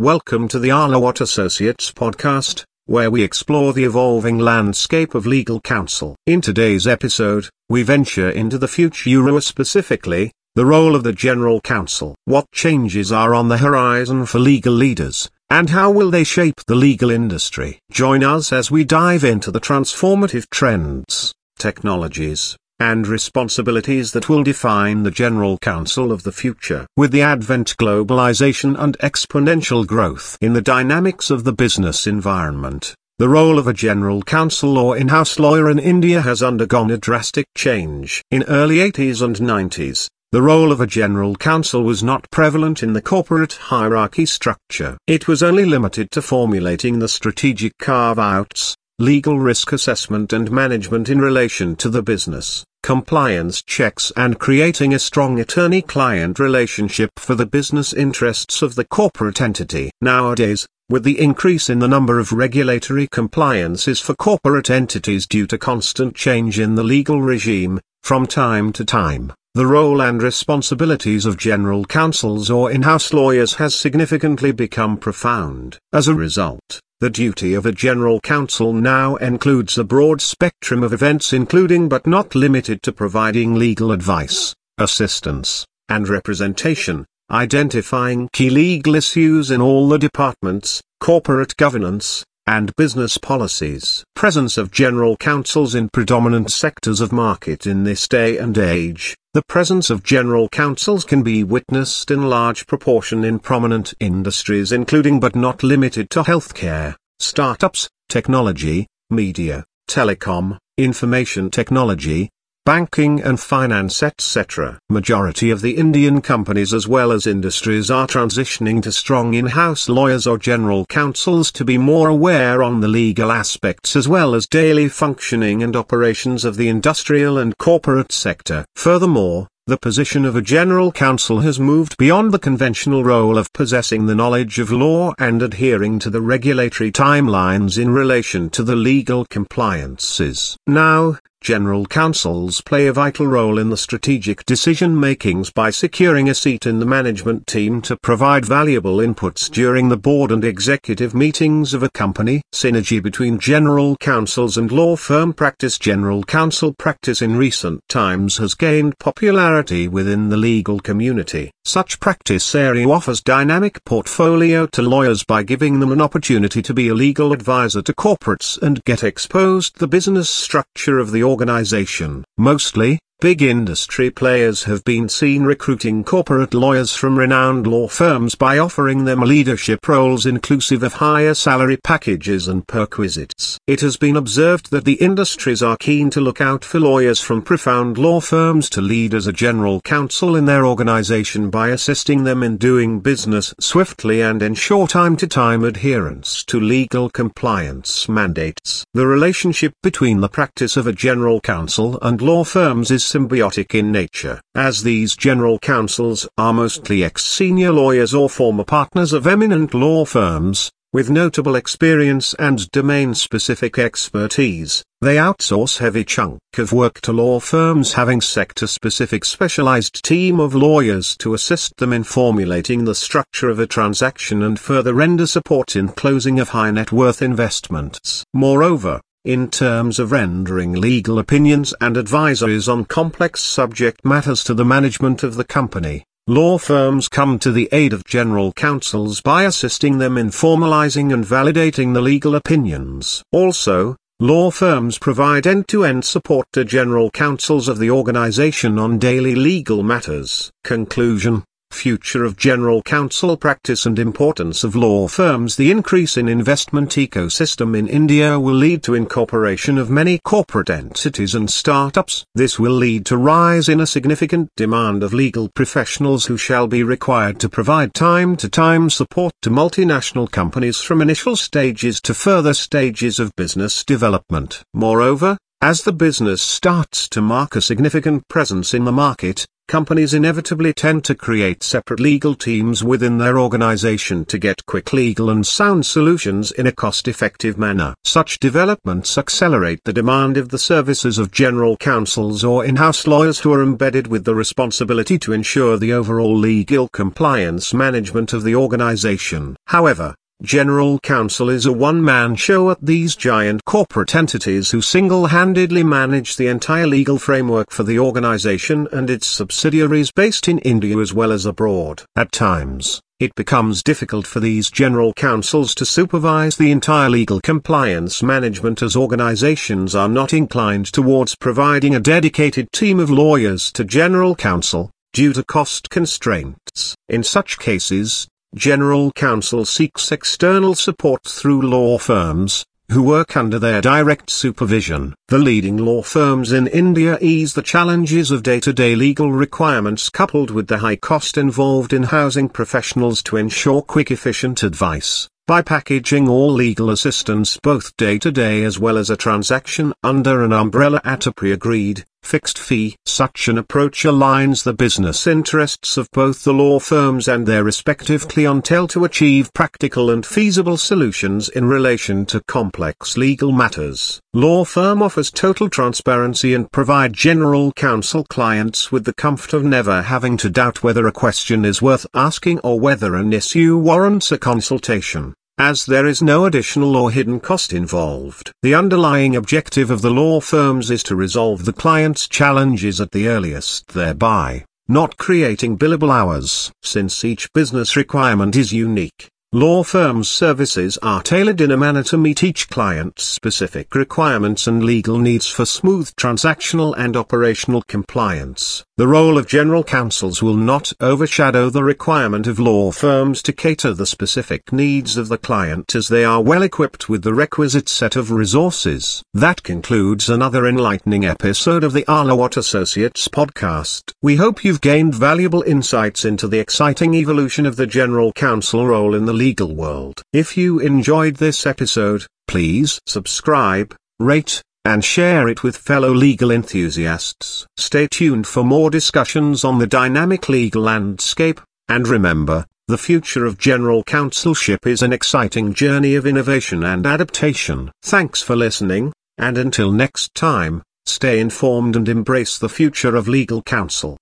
Welcome to the Ahlawat Associates podcast, where we explore the evolving landscape of legal counsel. In today's episode, we venture into the future specifically, the role of the General Counsel. What changes are on the horizon for legal leaders, and how will they shape the legal industry? Join us as we dive into the transformative trends, technologies, and responsibilities that will define the general counsel of the future. With the advent globalization and exponential growth in the dynamics of the business environment, the role of a general counsel or in-house lawyer in India has undergone a drastic change. In early 80s and 90s, the role of a general counsel was not prevalent in the corporate hierarchy structure. It was only limited to formulating the strategic carve-outs, legal risk assessment and management in relation to the business, compliance checks and creating a strong attorney-client relationship for the business interests of the corporate entity. Nowadays, with the increase in the number of regulatory compliances for corporate entities due to constant change in the legal regime, from time to time, the role and responsibilities of general counsels or in-house lawyers has significantly become profound. As a result, the duty of a general counsel now includes a broad spectrum of events including but not limited to providing legal advice, assistance, and representation, identifying key legal issues in all the departments, corporate governance, and business policies. Presence of general counsels in predominant sectors of market in this day and age. The presence of general counsels can be witnessed in large proportion in prominent industries including but not limited to healthcare, startups, technology, media, telecom, information technology, banking and finance etc. Majority of the Indian companies as well as industries are transitioning to strong in-house lawyers or general counsels to be more aware on the legal aspects as well as daily functioning and operations of the industrial and corporate sector. Furthermore, the position of a general counsel has moved beyond the conventional role of possessing the knowledge of law and adhering to the regulatory timelines in relation to the legal compliances. Now, General counsels play a vital role in the strategic decision-makings by securing a seat in the management team to provide valuable inputs during the board and executive meetings of a company. Synergy between general counsels and law firm practice General counsel practice in recent times has gained popularity within the legal community. Such practice area offers dynamic portfolio to lawyers by giving them an opportunity to be a legal advisor to corporates and get exposed the business structure of the organization. Mostly, Big industry players have been seen recruiting corporate lawyers from renowned law firms by offering them leadership roles inclusive of higher salary packages and perquisites. It has been observed that the industries are keen to look out for lawyers from profound law firms to lead as a general counsel in their organization by assisting them in doing business swiftly and ensure time-to-time adherence to legal compliance mandates. The relationship between the practice of a general counsel and law firms is symbiotic in nature, as these general counsels are mostly ex-senior lawyers or former partners of eminent law firms, with notable experience and domain-specific expertise, they outsource heavy chunk of work to law firms having sector-specific specialized team of lawyers to assist them in formulating the structure of a transaction and further render support in closing of high net worth investments. Moreover, in terms of rendering legal opinions and advisories on complex subject matters to the management of the company. Law firms come to the aid of general counsels by assisting them in formalizing and validating the legal opinions. Also, law firms provide end-to-end -end support to general counsels of the organization on daily legal matters. Conclusion future of general counsel practice and importance of law firms The increase in investment ecosystem in India will lead to incorporation of many corporate entities and startups. This will lead to rise in a significant demand of legal professionals who shall be required to provide time-to-time support to multinational companies from initial stages to further stages of business development. Moreover, As the business starts to mark a significant presence in the market, companies inevitably tend to create separate legal teams within their organization to get quick legal and sound solutions in a cost-effective manner. Such developments accelerate the demand of the services of general counsels or in-house lawyers who are embedded with the responsibility to ensure the overall legal compliance management of the organization. However, General Counsel is a one-man show at these giant corporate entities who single-handedly manage the entire legal framework for the organization and its subsidiaries based in India as well as abroad. At times, it becomes difficult for these general counsels to supervise the entire legal compliance management as organizations are not inclined towards providing a dedicated team of lawyers to general counsel, due to cost constraints. In such cases, General Counsel seeks external support through law firms, who work under their direct supervision. The leading law firms in India ease the challenges of day-to-day -day legal requirements coupled with the high cost involved in housing professionals to ensure quick efficient advice by packaging all legal assistance both day-to-day -day as well as a transaction under an umbrella at a pre-agreed, fixed fee. Such an approach aligns the business interests of both the law firms and their respective clientele to achieve practical and feasible solutions in relation to complex legal matters. Law firm offers total transparency and provide general counsel clients with the comfort of never having to doubt whether a question is worth asking or whether an issue warrants a consultation as there is no additional or hidden cost involved. The underlying objective of the law firms is to resolve the client's challenges at the earliest thereby, not creating billable hours. Since each business requirement is unique, Law firms' services are tailored in a manner to meet each client's specific requirements and legal needs for smooth transactional and operational compliance. The role of general counsels will not overshadow the requirement of law firms to cater the specific needs of the client as they are well equipped with the requisite set of resources. That concludes another enlightening episode of the Ahlawat Associates podcast. We hope you've gained valuable insights into the exciting evolution of the general counsel role in the legal world. If you enjoyed this episode, please subscribe, rate, and share it with fellow legal enthusiasts. Stay tuned for more discussions on the dynamic legal landscape, and remember, the future of general counselship is an exciting journey of innovation and adaptation. Thanks for listening, and until next time, stay informed and embrace the future of legal counsel.